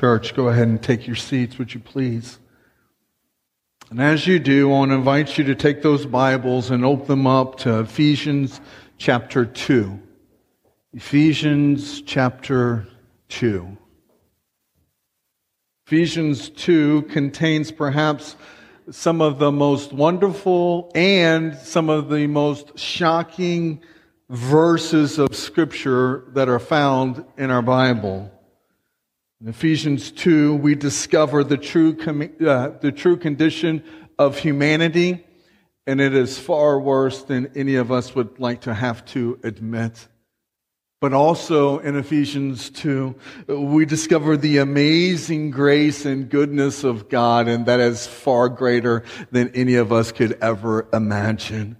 Church, go ahead and take your seats, would you please? And as you do, I want to invite you to take those Bibles and open them up to Ephesians chapter 2. Ephesians chapter 2. Ephesians 2 contains perhaps some of the most wonderful and some of the most shocking verses of Scripture that are found in our Bible. In Ephesians 2, we discover the true, uh, the true condition of humanity, and it is far worse than any of us would like to have to admit. But also in Ephesians 2, we discover the amazing grace and goodness of God, and that is far greater than any of us could ever imagine.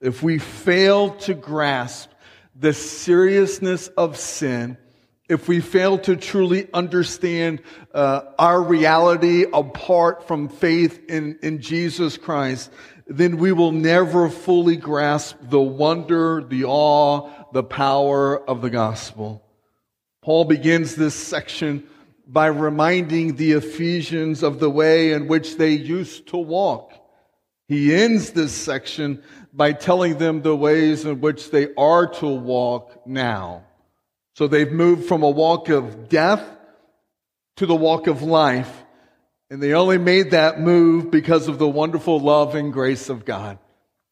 If we fail to grasp the seriousness of sin, if we fail to truly understand uh, our reality apart from faith in, in Jesus Christ, then we will never fully grasp the wonder, the awe, the power of the gospel. Paul begins this section by reminding the Ephesians of the way in which they used to walk. He ends this section by telling them the ways in which they are to walk now. So they've moved from a walk of death to the walk of life. And they only made that move because of the wonderful love and grace of God.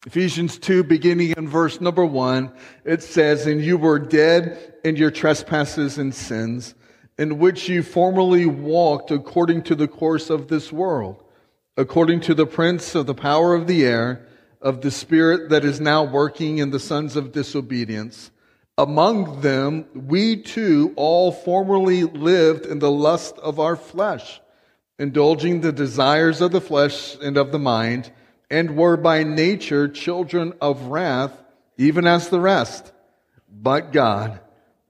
Ephesians 2, beginning in verse number 1, it says, And you were dead in your trespasses and sins, in which you formerly walked according to the course of this world, according to the prince of the power of the air, of the spirit that is now working in the sons of disobedience among them, we too all formerly lived in the lust of our flesh, indulging the desires of the flesh and of the mind, and were by nature children of wrath, even as the rest. But God,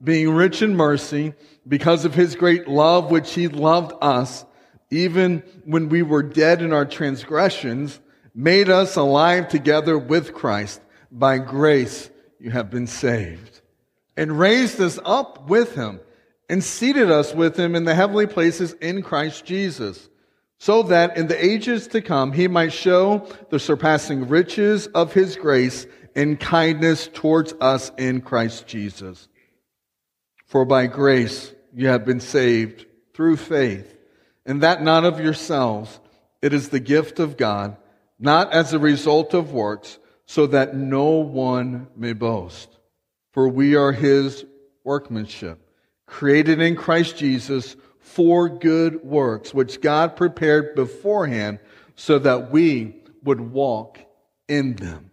being rich in mercy, because of his great love which he loved us, even when we were dead in our transgressions, made us alive together with Christ. By grace you have been saved and raised us up with him and seated us with him in the heavenly places in Christ Jesus, so that in the ages to come he might show the surpassing riches of his grace and kindness towards us in Christ Jesus. For by grace you have been saved through faith, and that not of yourselves. It is the gift of God, not as a result of works, so that no one may boast. For we are his workmanship, created in Christ Jesus for good works, which God prepared beforehand so that we would walk in them.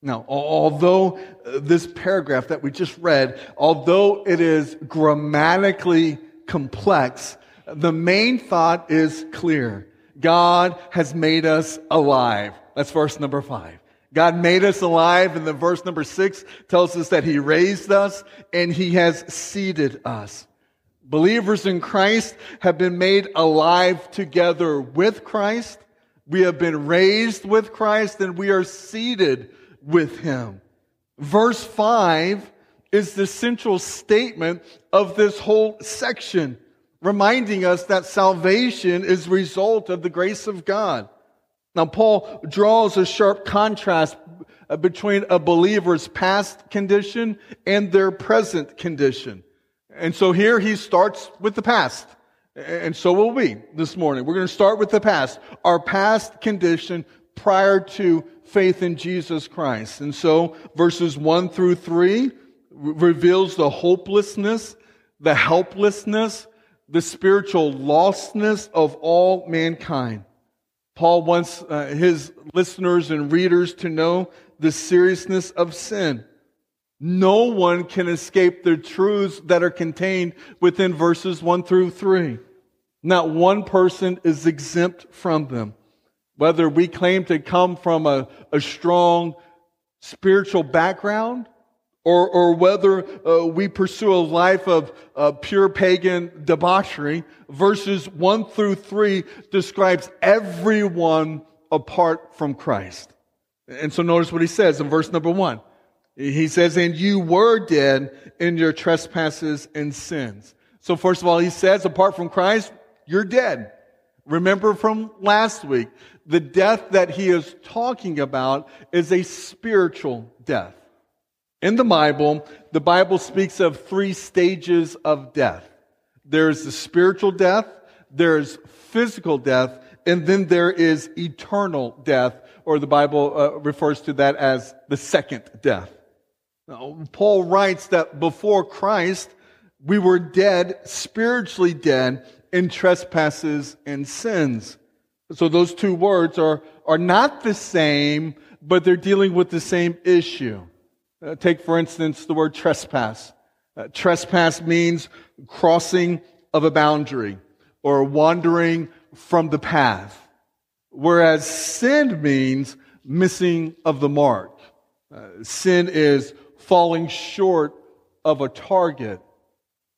Now, although uh, this paragraph that we just read, although it is grammatically complex, the main thought is clear. God has made us alive. That's verse number five. God made us alive, and the verse number six tells us that He raised us and He has seated us. Believers in Christ have been made alive together with Christ. We have been raised with Christ and we are seated with Him. Verse five is the central statement of this whole section, reminding us that salvation is result of the grace of God. Now, Paul draws a sharp contrast uh, between a believer's past condition and their present condition. And so here he starts with the past. And so will we this morning. We're going to start with the past. Our past condition prior to faith in Jesus Christ. And so verses 1 through 3 reveals the hopelessness, the helplessness, the spiritual lostness of all mankind. Paul wants uh, his listeners and readers to know the seriousness of sin. No one can escape the truths that are contained within verses 1 through 3. Not one person is exempt from them. Whether we claim to come from a, a strong spiritual background or, or whether uh, we pursue a life of uh, pure pagan debauchery. Verses 1 through 3 describes everyone apart from Christ. And so notice what he says in verse number 1. He says, And you were dead in your trespasses and sins. So first of all, he says, apart from Christ, you're dead. Remember from last week, the death that he is talking about is a spiritual death. In the Bible, the Bible speaks of three stages of death. There's the spiritual death, there's physical death, and then there is eternal death, or the Bible uh, refers to that as the second death. Now, Paul writes that before Christ, we were dead, spiritually dead, in trespasses and sins. So those two words are, are not the same, but they're dealing with the same issue. Uh, take, for instance, the word trespass. Uh, trespass means crossing of a boundary or wandering from the path, whereas sin means missing of the mark. Uh, sin is falling short of a target.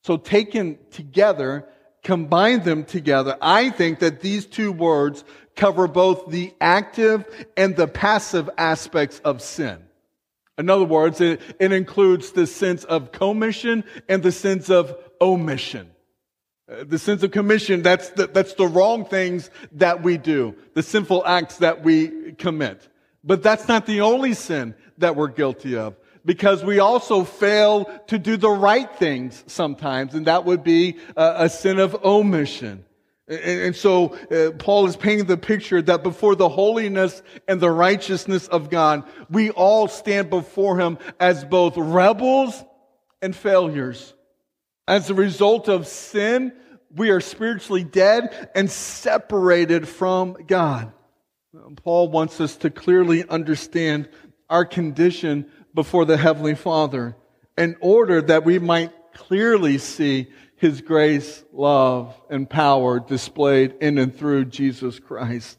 So taken together, combine them together, I think that these two words cover both the active and the passive aspects of sin. In other words, it, it includes the sense of commission and the sense of omission. Uh, the sense of commission, that's the, that's the wrong things that we do, the sinful acts that we commit. But that's not the only sin that we're guilty of because we also fail to do the right things sometimes, and that would be a, a sin of omission. And, so uh, Paul is painting the picture that before the holiness and the righteousness of God, we all stand before him as both rebels and failures. As a result of sin, we are spiritually dead and separated from God. Paul wants us to clearly understand our condition before the Heavenly Father in order that we might clearly see his grace, love, and power displayed in and through Jesus Christ.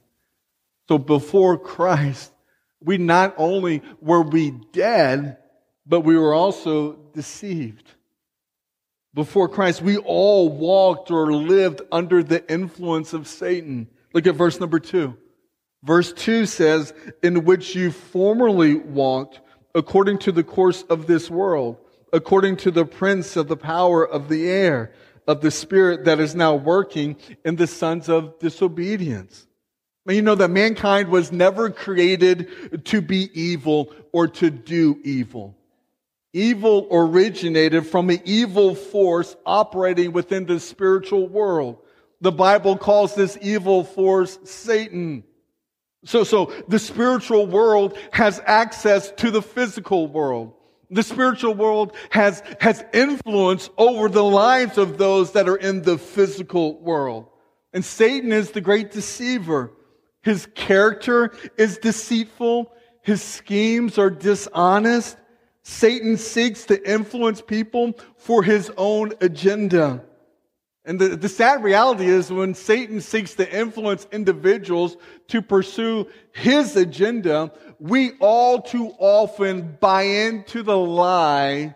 So before Christ, we not only were we dead, but we were also deceived. Before Christ, we all walked or lived under the influence of Satan. Look at verse number two. Verse two says, in which you formerly walked according to the course of this world according to the prince of the power of the air, of the spirit that is now working in the sons of disobedience. And you know that mankind was never created to be evil or to do evil. Evil originated from an evil force operating within the spiritual world. The Bible calls this evil force Satan. So, so the spiritual world has access to the physical world. The spiritual world has, has influence over the lives of those that are in the physical world. And Satan is the great deceiver. His character is deceitful. His schemes are dishonest. Satan seeks to influence people for his own agenda. And the, the sad reality is when Satan seeks to influence individuals to pursue his agenda, we all too often buy into the lie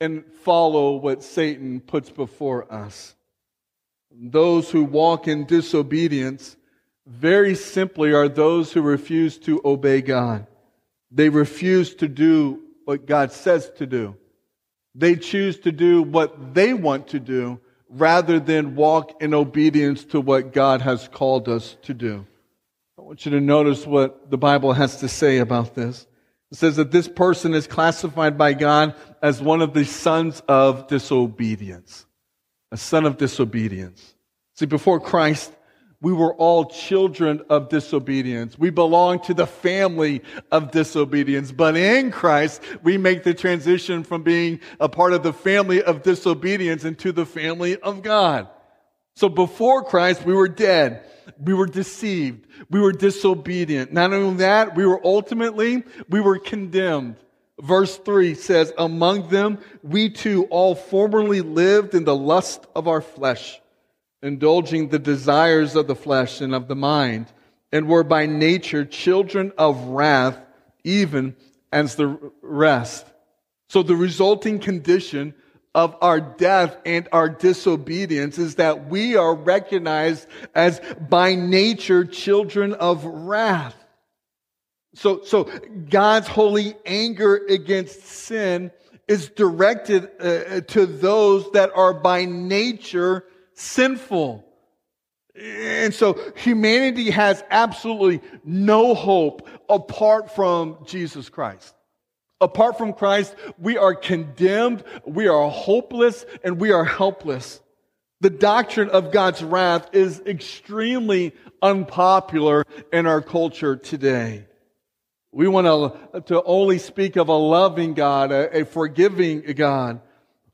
and follow what Satan puts before us. Those who walk in disobedience very simply are those who refuse to obey God. They refuse to do what God says to do. They choose to do what they want to do rather than walk in obedience to what God has called us to do. I want you to notice what the Bible has to say about this. It says that this person is classified by God as one of the sons of disobedience. A son of disobedience. See, before Christ, we were all children of disobedience. We belong to the family of disobedience. But in Christ, we make the transition from being a part of the family of disobedience into the family of God. So before Christ, we were dead. We were deceived. We were disobedient. Not only that, we were ultimately, we were condemned. Verse 3 says, Among them, we too all formerly lived in the lust of our flesh indulging the desires of the flesh and of the mind, and were by nature children of wrath, even as the rest. So the resulting condition of our death and our disobedience is that we are recognized as by nature children of wrath. So, so God's holy anger against sin is directed uh, to those that are by nature sinful. And so humanity has absolutely no hope apart from Jesus Christ. Apart from Christ, we are condemned, we are hopeless, and we are helpless. The doctrine of God's wrath is extremely unpopular in our culture today. We want to, to only speak of a loving God, a, a forgiving God,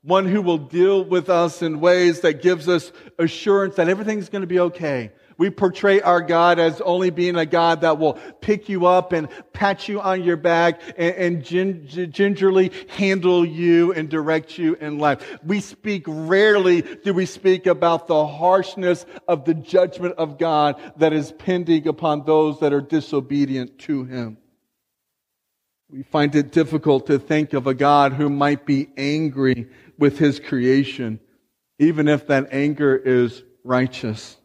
one who will deal with us in ways that gives us assurance that everything's going to be okay. We portray our God as only being a God that will pick you up and pat you on your back and, and gin, gingerly handle you and direct you in life. We speak rarely do we speak about the harshness of the judgment of God that is pending upon those that are disobedient to Him. We find it difficult to think of a God who might be angry with his creation, even if that anger is righteous.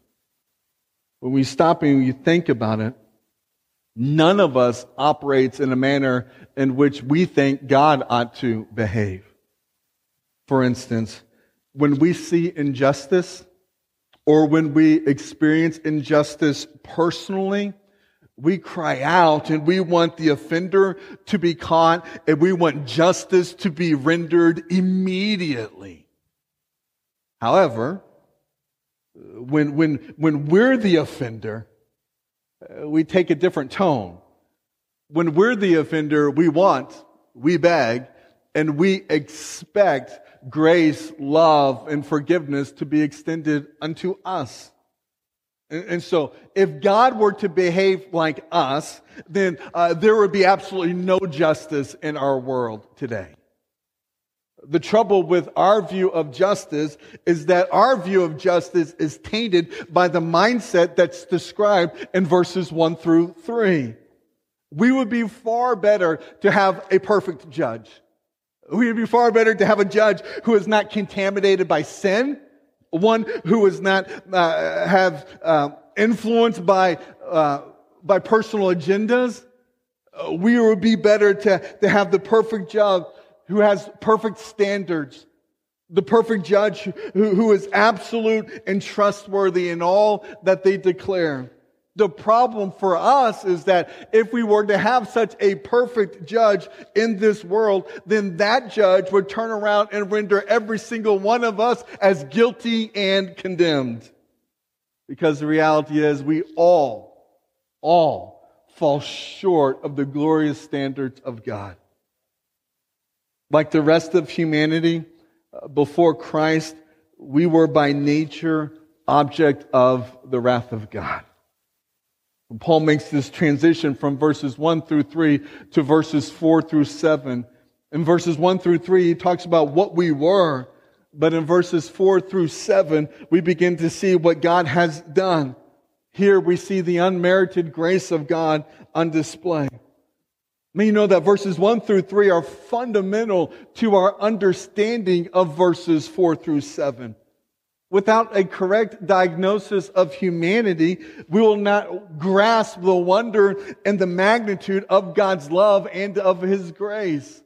When we stop and you think about it, none of us operates in a manner in which we think God ought to behave. For instance, when we see injustice or when we experience injustice personally, we cry out and we want the offender to be caught and we want justice to be rendered immediately. However, when, when, when we're the offender, uh, we take a different tone. When we're the offender, we want, we beg, and we expect grace, love, and forgiveness to be extended unto us. And, so, if God were to behave like us, then uh, there would be absolutely no justice in our world today. The trouble with our view of justice is that our view of justice is tainted by the mindset that's described in verses 1 through 3. We would be far better to have a perfect judge. We would be far better to have a judge who is not contaminated by sin, one who is not uh, have uh, influenced by uh, by personal agendas. Uh, we would be better to, to have the perfect judge who has perfect standards, the perfect judge who, who is absolute and trustworthy in all that they declare. The problem for us is that if we were to have such a perfect judge in this world, then that judge would turn around and render every single one of us as guilty and condemned. Because the reality is we all, all fall short of the glorious standards of God. Like the rest of humanity, uh, before Christ, we were by nature object of the wrath of God. Paul makes this transition from verses 1 through 3 to verses 4 through 7. In verses 1 through 3, he talks about what we were, but in verses 4 through 7, we begin to see what God has done. Here we see the unmerited grace of God on display. You know that verses 1 through 3 are fundamental to our understanding of verses 4 through 7. Without a correct diagnosis of humanity, we will not grasp the wonder and the magnitude of God's love and of His grace.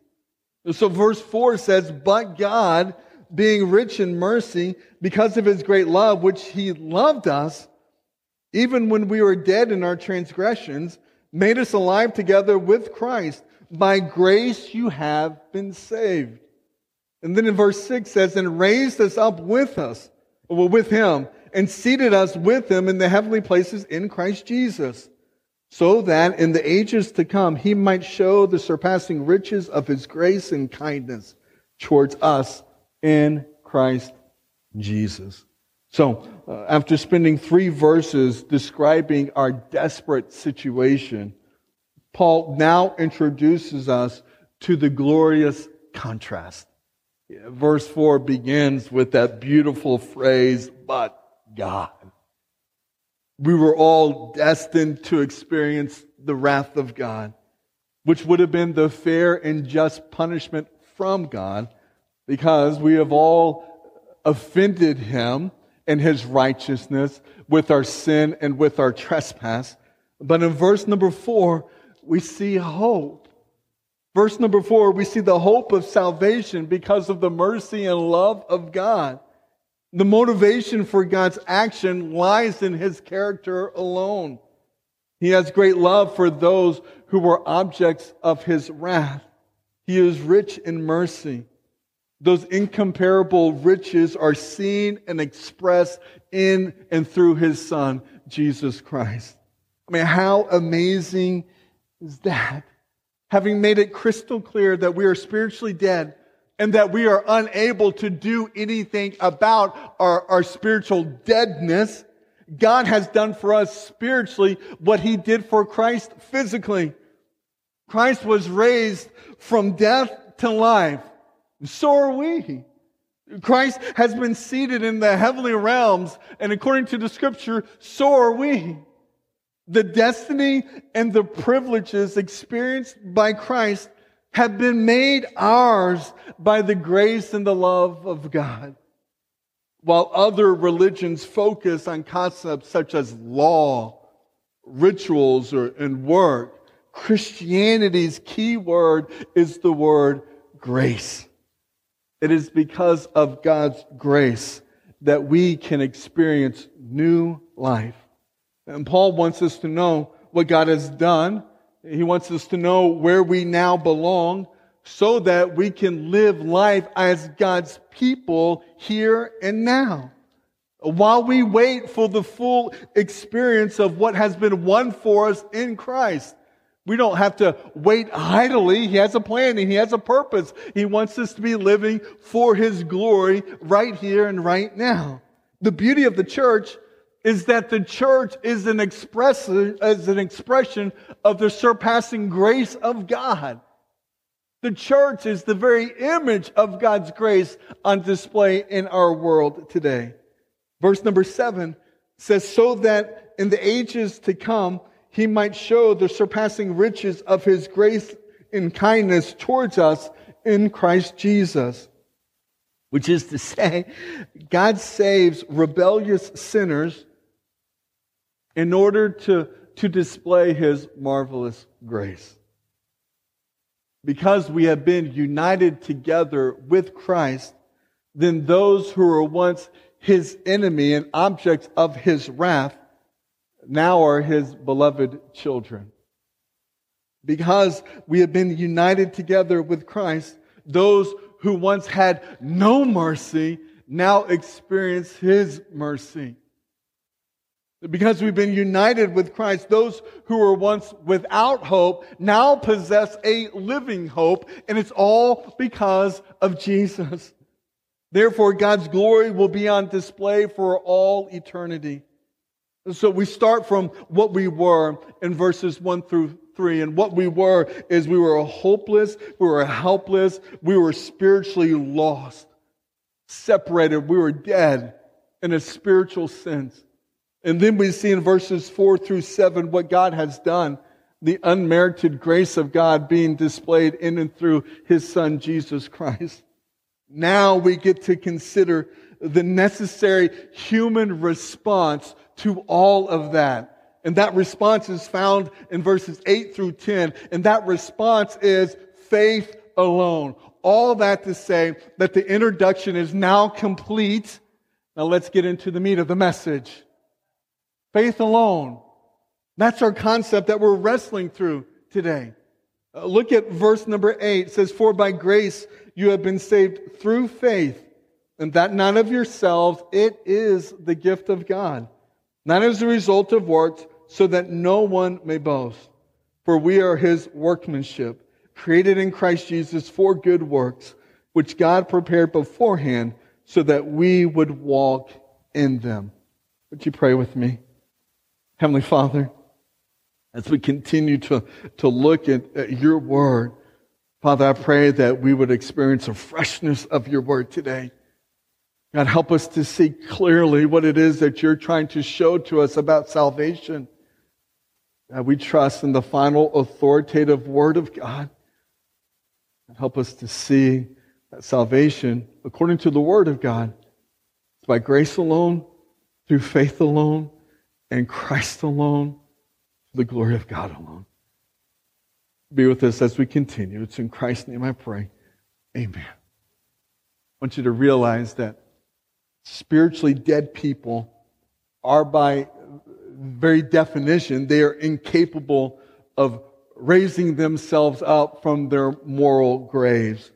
So verse 4 says, But God, being rich in mercy, because of His great love, which He loved us, even when we were dead in our transgressions, made us alive together with Christ. By grace you have been saved. And then in verse 6 says, And raised us up with us well, with him and seated us with him in the heavenly places in Christ Jesus, so that in the ages to come he might show the surpassing riches of his grace and kindness towards us in Christ Jesus. So, uh, after spending three verses describing our desperate situation, Paul now introduces us to the glorious contrast. Verse 4 begins with that beautiful phrase, but God. We were all destined to experience the wrath of God, which would have been the fair and just punishment from God because we have all offended him and his righteousness with our sin and with our trespass. But in verse number four, we see hope. Verse number four, we see the hope of salvation because of the mercy and love of God. The motivation for God's action lies in his character alone. He has great love for those who were objects of his wrath. He is rich in mercy. Those incomparable riches are seen and expressed in and through his son, Jesus Christ. I mean, how amazing is that? Having made it crystal clear that we are spiritually dead and that we are unable to do anything about our, our spiritual deadness, God has done for us spiritually what he did for Christ physically. Christ was raised from death to life. So are we. Christ has been seated in the heavenly realms, and according to the scripture, so are we. The destiny and the privileges experienced by Christ have been made ours by the grace and the love of God. While other religions focus on concepts such as law, rituals, or, and work, Christianity's key word is the word grace. It is because of God's grace that we can experience new life. And Paul wants us to know what God has done. He wants us to know where we now belong so that we can live life as God's people here and now. While we wait for the full experience of what has been won for us in Christ. We don't have to wait idly. He has a plan and He has a purpose. He wants us to be living for His glory right here and right now. The beauty of the church is that the church is an express, as an expression of the surpassing grace of God. The church is the very image of God's grace on display in our world today. Verse number seven says, so that in the ages to come, he might show the surpassing riches of his grace and kindness towards us in Christ Jesus. Which is to say, God saves rebellious sinners in order to, to display his marvelous grace. Because we have been united together with Christ, then those who were once his enemy and objects of his wrath now are his beloved children. Because we have been united together with Christ, those who once had no mercy now experience his mercy. Because we've been united with Christ, those who were once without hope now possess a living hope, and it's all because of Jesus. Therefore, God's glory will be on display for all eternity. So we start from what we were in verses 1 through 3. And what we were is we were hopeless, we were helpless, we were spiritually lost, separated, we were dead in a spiritual sense. And then we see in verses 4 through 7 what God has done, the unmerited grace of God being displayed in and through his son Jesus Christ. Now we get to consider the necessary human response to all of that. And that response is found in verses 8 through 10. And that response is faith alone. All that to say that the introduction is now complete. Now let's get into the meat of the message. Faith alone. That's our concept that we're wrestling through today. Uh, look at verse number 8. It says, For by grace you have been saved through faith, and that not of yourselves, it is the gift of God not as a result of works, so that no one may boast. For we are his workmanship, created in Christ Jesus for good works, which God prepared beforehand so that we would walk in them. Would you pray with me? Heavenly Father, as we continue to, to look at, at your word, Father, I pray that we would experience a freshness of your word today. God, help us to see clearly what it is that you're trying to show to us about salvation. God, we trust in the final authoritative word of God. And help us to see that salvation, according to the word of God, is by grace alone, through faith alone, and Christ alone, the glory of God alone. be with us as we continue. It's in Christ's name I pray. Amen. I want you to realize that spiritually dead people are, by very definition, they are incapable of raising themselves up from their moral graves.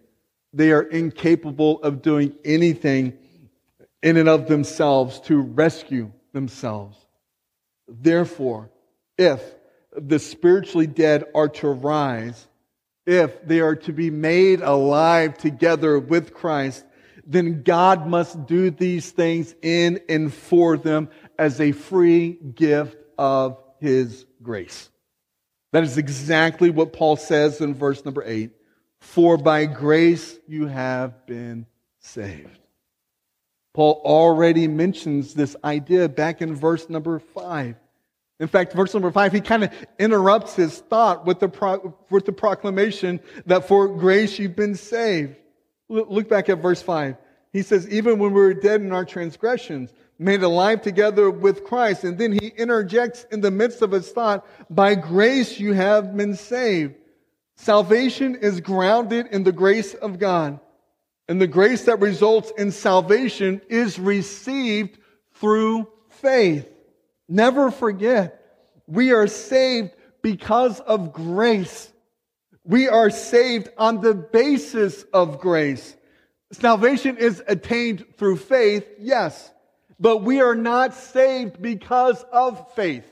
They are incapable of doing anything in and of themselves to rescue themselves. Therefore, if the spiritually dead are to rise, if they are to be made alive together with Christ, then God must do these things in and for them as a free gift of His grace. That is exactly what Paul says in verse number eight. For by grace you have been saved. Paul already mentions this idea back in verse number five. In fact, verse number five, he kind of interrupts his thought with the, pro- with the proclamation that for grace you've been saved. Look back at verse five. He says, even when we were dead in our transgressions, made alive together with Christ. And then he interjects in the midst of his thought, by grace you have been saved. Salvation is grounded in the grace of God. And the grace that results in salvation is received through faith. Never forget, we are saved because of grace. We are saved on the basis of grace. Salvation is attained through faith, yes, but we are not saved because of faith.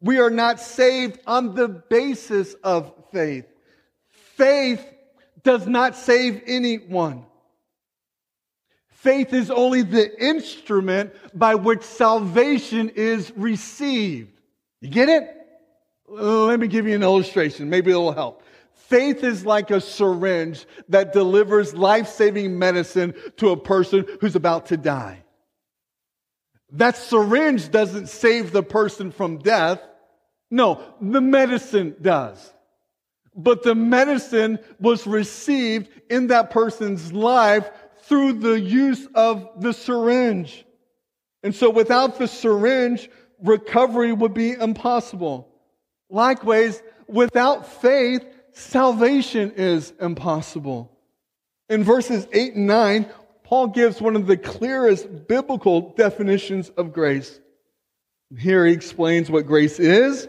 We are not saved on the basis of faith. Faith does not save anyone. Faith is only the instrument by which salvation is received. You get it? Let me give you an illustration. Maybe it'll help. Faith is like a syringe that delivers life saving medicine to a person who's about to die. That syringe doesn't save the person from death. No, the medicine does. But the medicine was received in that person's life through the use of the syringe. And so without the syringe, recovery would be impossible. Likewise, without faith, salvation is impossible. In verses 8 and 9, Paul gives one of the clearest biblical definitions of grace. Here he explains what grace is,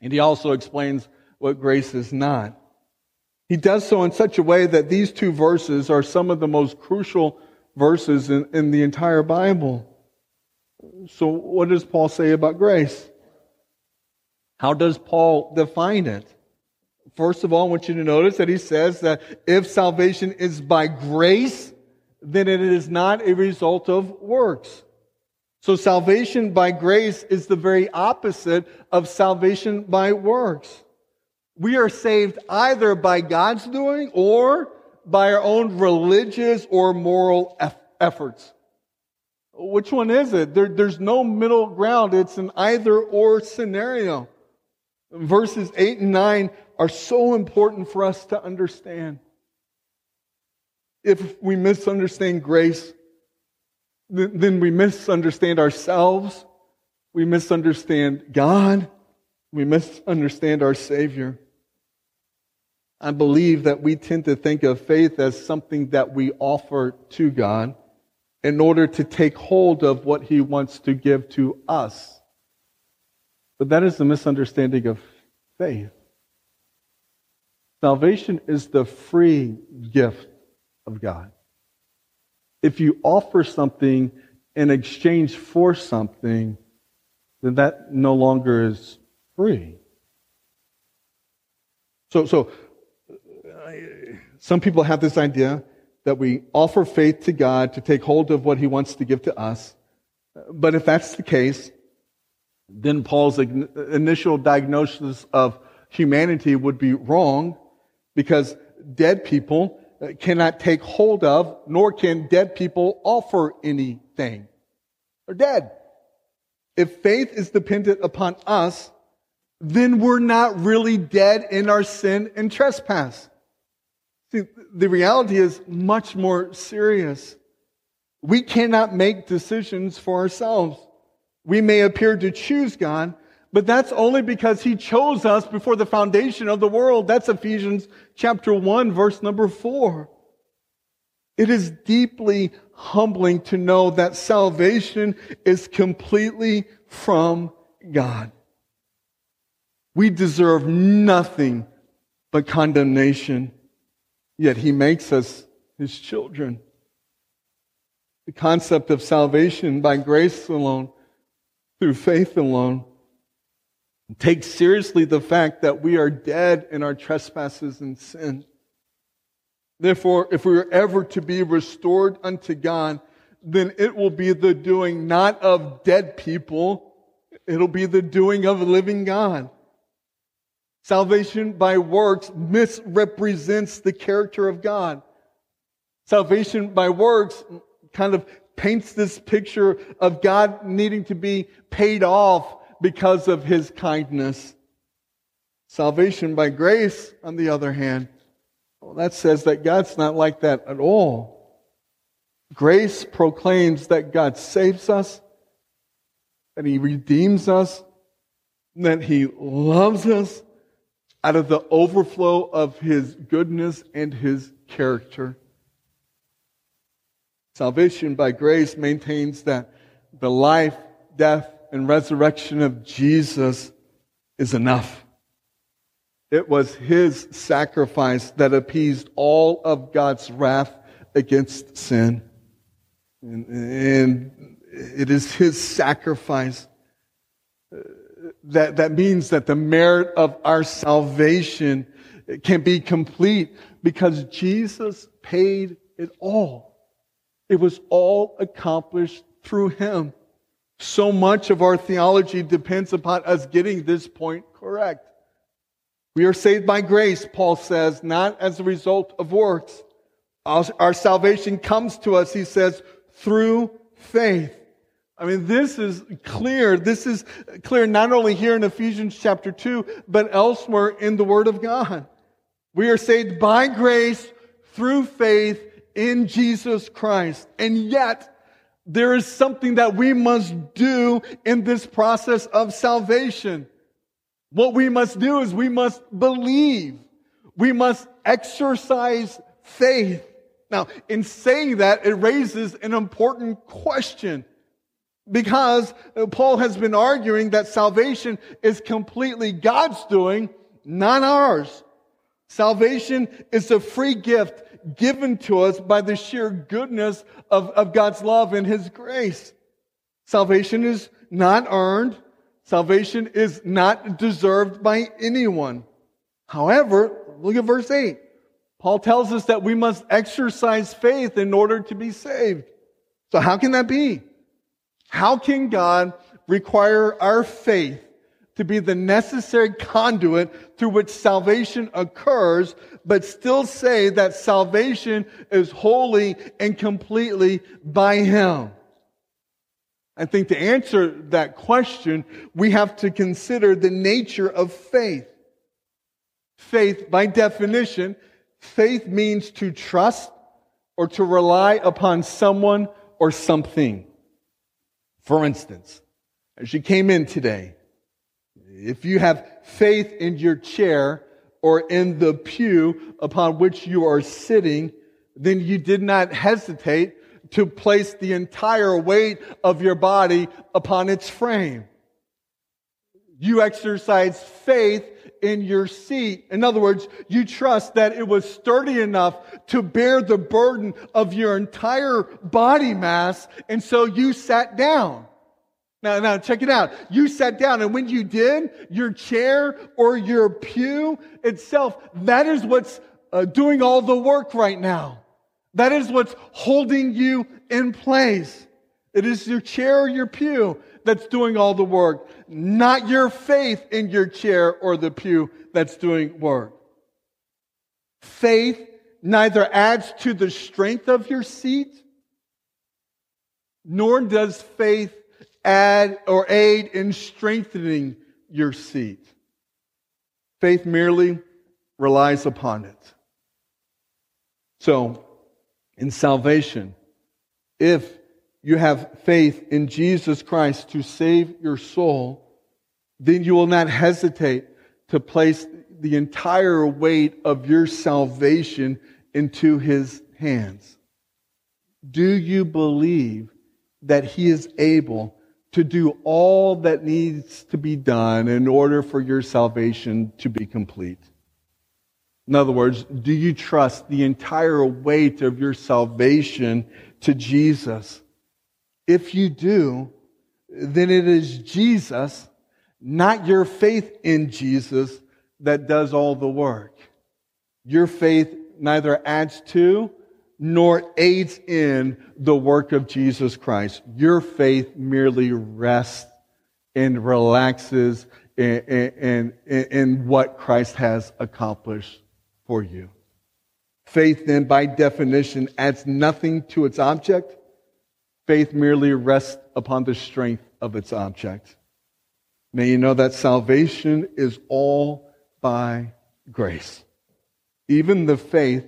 and he also explains what grace is not. He does so in such a way that these two verses are some of the most crucial verses in, in the entire Bible. So, what does Paul say about grace? How does Paul define it? First of all, I want you to notice that he says that if salvation is by grace, then it is not a result of works. So salvation by grace is the very opposite of salvation by works. We are saved either by God's doing or by our own religious or moral efforts. Which one is it? There, there's no middle ground. It's an either or scenario. Verses 8 and 9 are so important for us to understand. If we misunderstand grace, then we misunderstand ourselves, we misunderstand God, we misunderstand our Savior. I believe that we tend to think of faith as something that we offer to God in order to take hold of what He wants to give to us. But that is the misunderstanding of faith. Salvation is the free gift of God. If you offer something in exchange for something, then that no longer is free. So, so some people have this idea that we offer faith to God to take hold of what He wants to give to us. But if that's the case, then Paul's initial diagnosis of humanity would be wrong because dead people uh, cannot take hold of, nor can dead people offer anything. They're dead. If faith is dependent upon us, then we're not really dead in our sin and trespass. See, the reality is much more serious. We cannot make decisions for ourselves. We may appear to choose God, But that's only because he chose us before the foundation of the world. That's Ephesians chapter 1, verse number 4. It is deeply humbling to know that salvation is completely from God. We deserve nothing but condemnation, yet he makes us his children. The concept of salvation by grace alone, through faith alone, Take seriously the fact that we are dead in our trespasses and sin. Therefore, if we are ever to be restored unto God, then it will be the doing not of dead people, it'll be the doing of a living God. Salvation by works misrepresents the character of God. Salvation by works kind of paints this picture of God needing to be paid off because of his kindness. Salvation by grace, on the other hand, well, that says that God's not like that at all. Grace proclaims that God saves us, that He redeems us, that He loves us out of the overflow of His goodness and His character. Salvation by grace maintains that the life, death, and resurrection of Jesus is enough. It was his sacrifice that appeased all of God's wrath against sin. And, and it is his sacrifice uh, that, that means that the merit of our salvation can be complete because Jesus paid it all. It was all accomplished through him. So much of our theology depends upon us getting this point correct. We are saved by grace, Paul says, not as a result of works. Our, salvation comes to us, he says, through faith. I mean, this is clear. This is clear not only here in Ephesians chapter 2, but elsewhere in the Word of God. We are saved by grace through faith in Jesus Christ. And yet, there is something that we must do in this process of salvation. What we must do is we must believe. We must exercise faith. Now, in saying that, it raises an important question because uh, Paul has been arguing that salvation is completely God's doing, not ours. Salvation is a free gift given to us by the sheer goodness of, of God's love and His grace. Salvation is not earned. Salvation is not deserved by anyone. However, look at verse 8. Paul tells us that we must exercise faith in order to be saved. So how can that be? How can God require our faith to be the necessary conduit through which salvation occurs, but still say that salvation is wholly and completely by Him? I think to answer that question, we have to consider the nature of faith. Faith, by definition, faith means to trust or to rely upon someone or something. For instance, as you came in today, if you have faith in your chair or in the pew upon which you are sitting, then you did not hesitate to place the entire weight of your body upon its frame. You exercise faith in your seat. In other words, you trust that it was sturdy enough to bear the burden of your entire body mass, and so you sat down. Now, now check it out. You sat down, and when you did, your chair or your pew itself, that is what's uh, doing all the work right now. That is what's holding you in place. It is your chair or your pew that's doing all the work, not your faith in your chair or the pew that's doing work. Faith neither adds to the strength of your seat, nor does faith add or aid in strengthening your seat. Faith merely relies upon it. So, in salvation. If you have faith in Jesus Christ to save your soul, then you will not hesitate to place the entire weight of your salvation into his hands. Do you believe that he is able to do all that needs to be done in order for your salvation to be complete? In other words, do you trust the entire weight of your salvation to Jesus? If you do, then it is Jesus, not your faith in Jesus, that does all the work. Your faith neither adds to nor aids in the work of Jesus Christ. Your faith merely rests and relaxes in, in, in, in what Christ has accomplished for you. Faith, then, by definition, adds nothing to its object. Faith merely rests upon the strength of its object. May you know that salvation is all by grace. Even the faith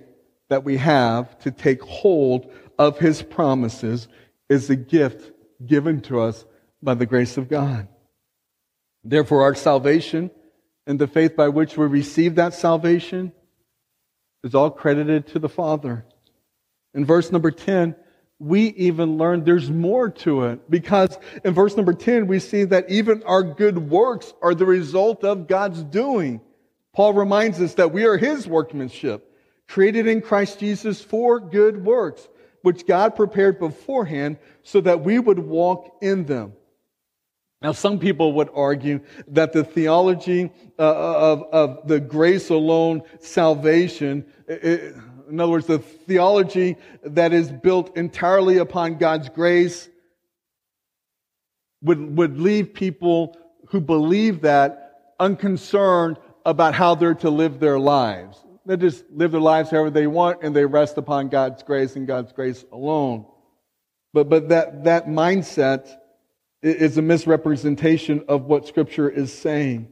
that we have to take hold of his promises is a gift given to us by the grace of God. Therefore, our salvation and the faith by which we receive that salvation is all credited to the Father. In verse number 10, we even learn there's more to it because in verse number 10, we see that even our good works are the result of God's doing. Paul reminds us that we are his workmanship, created in Christ Jesus for good works, which God prepared beforehand so that we would walk in them. Now, some people would argue that the theology uh, of, of the grace alone salvation, in other words, the theology that is built entirely upon God's grace, would, would leave people who believe that unconcerned about how they're to live their lives. They just live their lives however they want and they rest upon God's grace and God's grace alone. But, but that, that mindset is a misrepresentation of what Scripture is saying.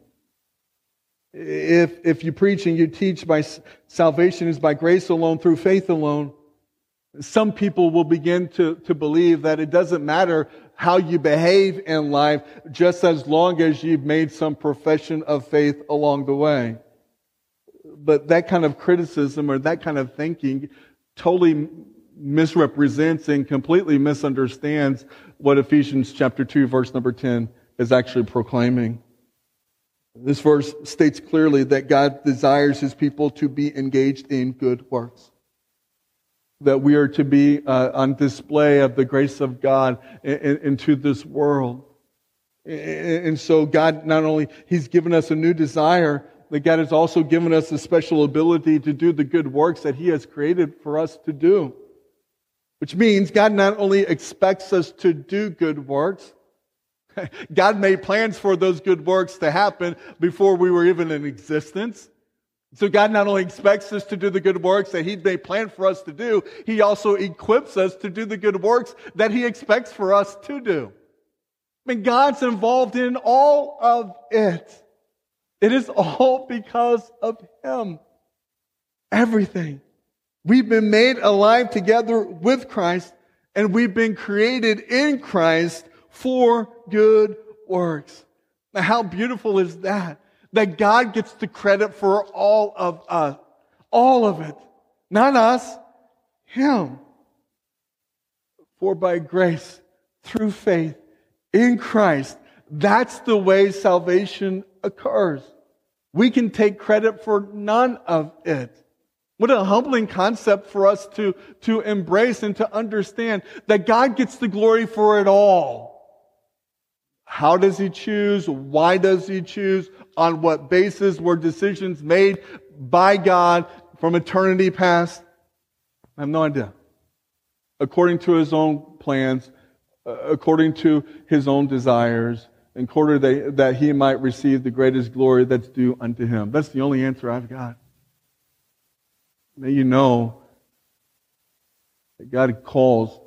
If, if you preach and you teach by salvation is by grace alone, through faith alone, some people will begin to, to believe that it doesn't matter how you behave in life, just as long as you've made some profession of faith along the way. But that kind of criticism or that kind of thinking totally misrepresents and completely misunderstands what Ephesians chapter 2 verse number 10 is actually proclaiming. This verse states clearly that God desires his people to be engaged in good works. That we are to be uh, on display of the grace of God into this world. And so God not only, He's given us a new desire, but God has also given us a special ability to do the good works that He has created for us to do. Which means God not only expects us to do good works, God made plans for those good works to happen before we were even in existence. So God not only expects us to do the good works that He made plan for us to do, He also equips us to do the good works that He expects for us to do. I mean, God's involved in all of it. It is all because of Him. Everything. We've been made alive together with Christ and we've been created in Christ for good works. Now, how beautiful is that? That God gets the credit for all of us. All of it. Not us, Him. For by grace, through faith, in Christ, that's the way salvation occurs. We can take credit for none of it. What a humbling concept for us to, to embrace and to understand that God gets the glory for it all. How does he choose? Why does he choose? On what basis were decisions made by God from eternity past? I have no idea. According to his own plans, uh, according to his own desires, in order that, that he might receive the greatest glory that's due unto him. That's the only answer I've got. May you know that God calls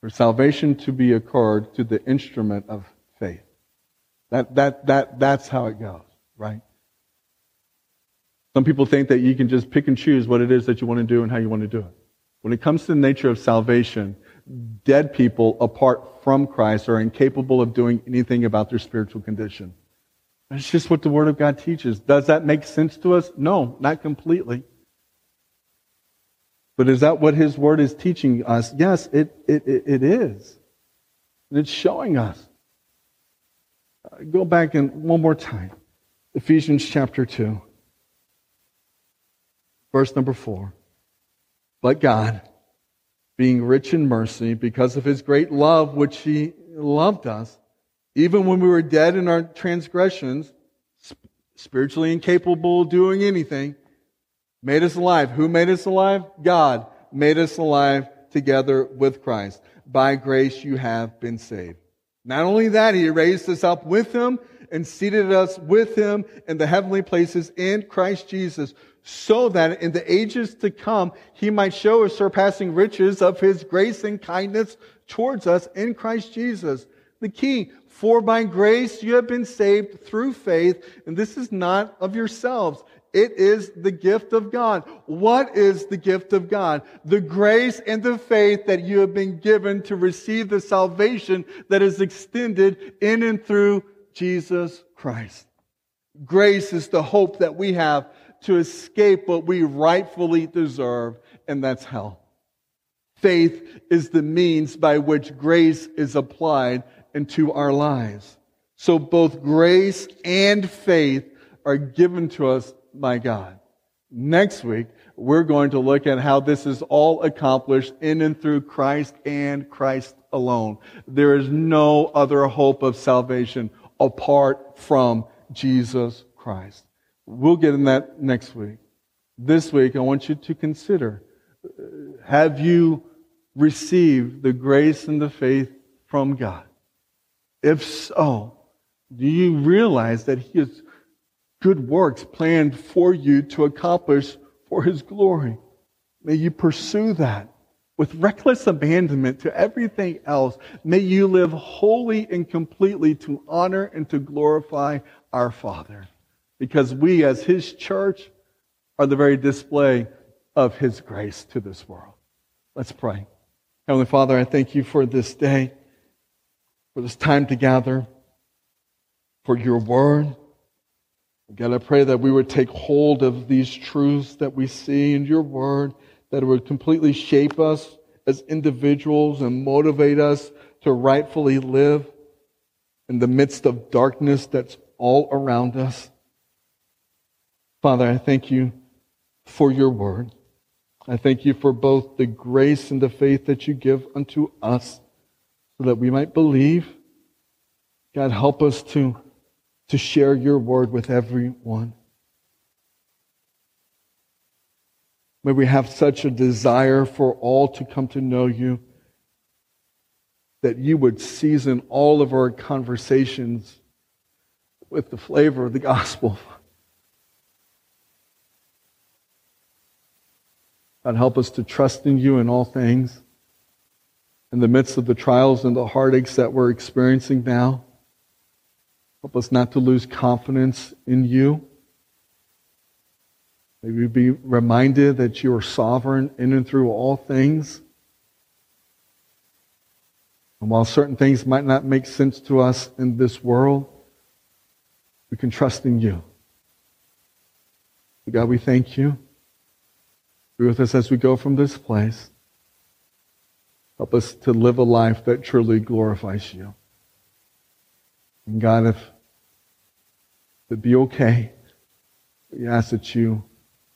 for salvation to be accorded to the instrument of faith. That, that, that, that's how it goes, right? Some people think that you can just pick and choose what it is that you want to do and how you want to do it. When it comes to the nature of salvation, dead people apart from Christ are incapable of doing anything about their spiritual condition. That's just what the Word of God teaches. Does that make sense to us? No, not completely. But is that what His Word is teaching us? Yes, it, it, it is. And it's showing us. Uh, go back and one more time. Ephesians chapter 2, verse number 4. But God, being rich in mercy, because of his great love which he loved us, even when we were dead in our transgressions, spiritually incapable of doing anything, made us alive. Who made us alive? God made us alive together with Christ. By grace you have been saved. Not only that, he raised us up with him and seated us with him in the heavenly places in Christ Jesus, so that in the ages to come, he might show us surpassing riches of his grace and kindness towards us in Christ Jesus. The key, for by grace you have been saved through faith, and this is not of yourselves. It is the gift of God. What is the gift of God? The grace and the faith that you have been given to receive the salvation that is extended in and through Jesus Christ. Grace is the hope that we have to escape what we rightfully deserve, and that's hell. Faith is the means by which grace is applied into our lives. So both grace and faith are given to us by God. Next week, we're going to look at how this is all accomplished in and through Christ and Christ alone. There is no other hope of salvation apart from Jesus Christ. We'll get in that next week. This week, I want you to consider uh, have you received the grace and the faith from God? If so, do you realize that He has good works planned for you to accomplish for His glory? May you pursue that with reckless abandonment to everything else. May you live wholly and completely to honor and to glorify our Father. Because we, as His church, are the very display of His grace to this world. Let's pray. Heavenly Father, I thank you for this day for this time to gather, for your word. God, I pray that we would take hold of these truths that we see in your word, that would completely shape us as individuals and motivate us to rightfully live in the midst of darkness that's all around us. Father, I thank you for your word. I thank you for both the grace and the faith that you give unto us so that we might believe. God, help us to, to share your word with everyone. May we have such a desire for all to come to know you that you would season all of our conversations with the flavor of the gospel. God, help us to trust in you in all things in the midst of the trials and the heartaches that we're experiencing now. Help us not to lose confidence in you. May we be reminded that you are sovereign in and through all things. And while certain things might not make sense to us in this world, we can trust in you. God, we thank you. Be with us as we go from this place. Help us to live a life that truly glorifies you. And God, if it be okay, we ask that you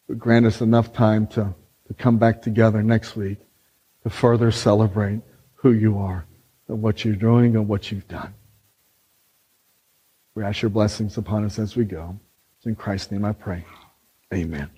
would grant us enough time to, to come back together next week to further celebrate who you are and what you're doing and what you've done. We ask your blessings upon us as we go. It's in Christ's name I pray. Amen.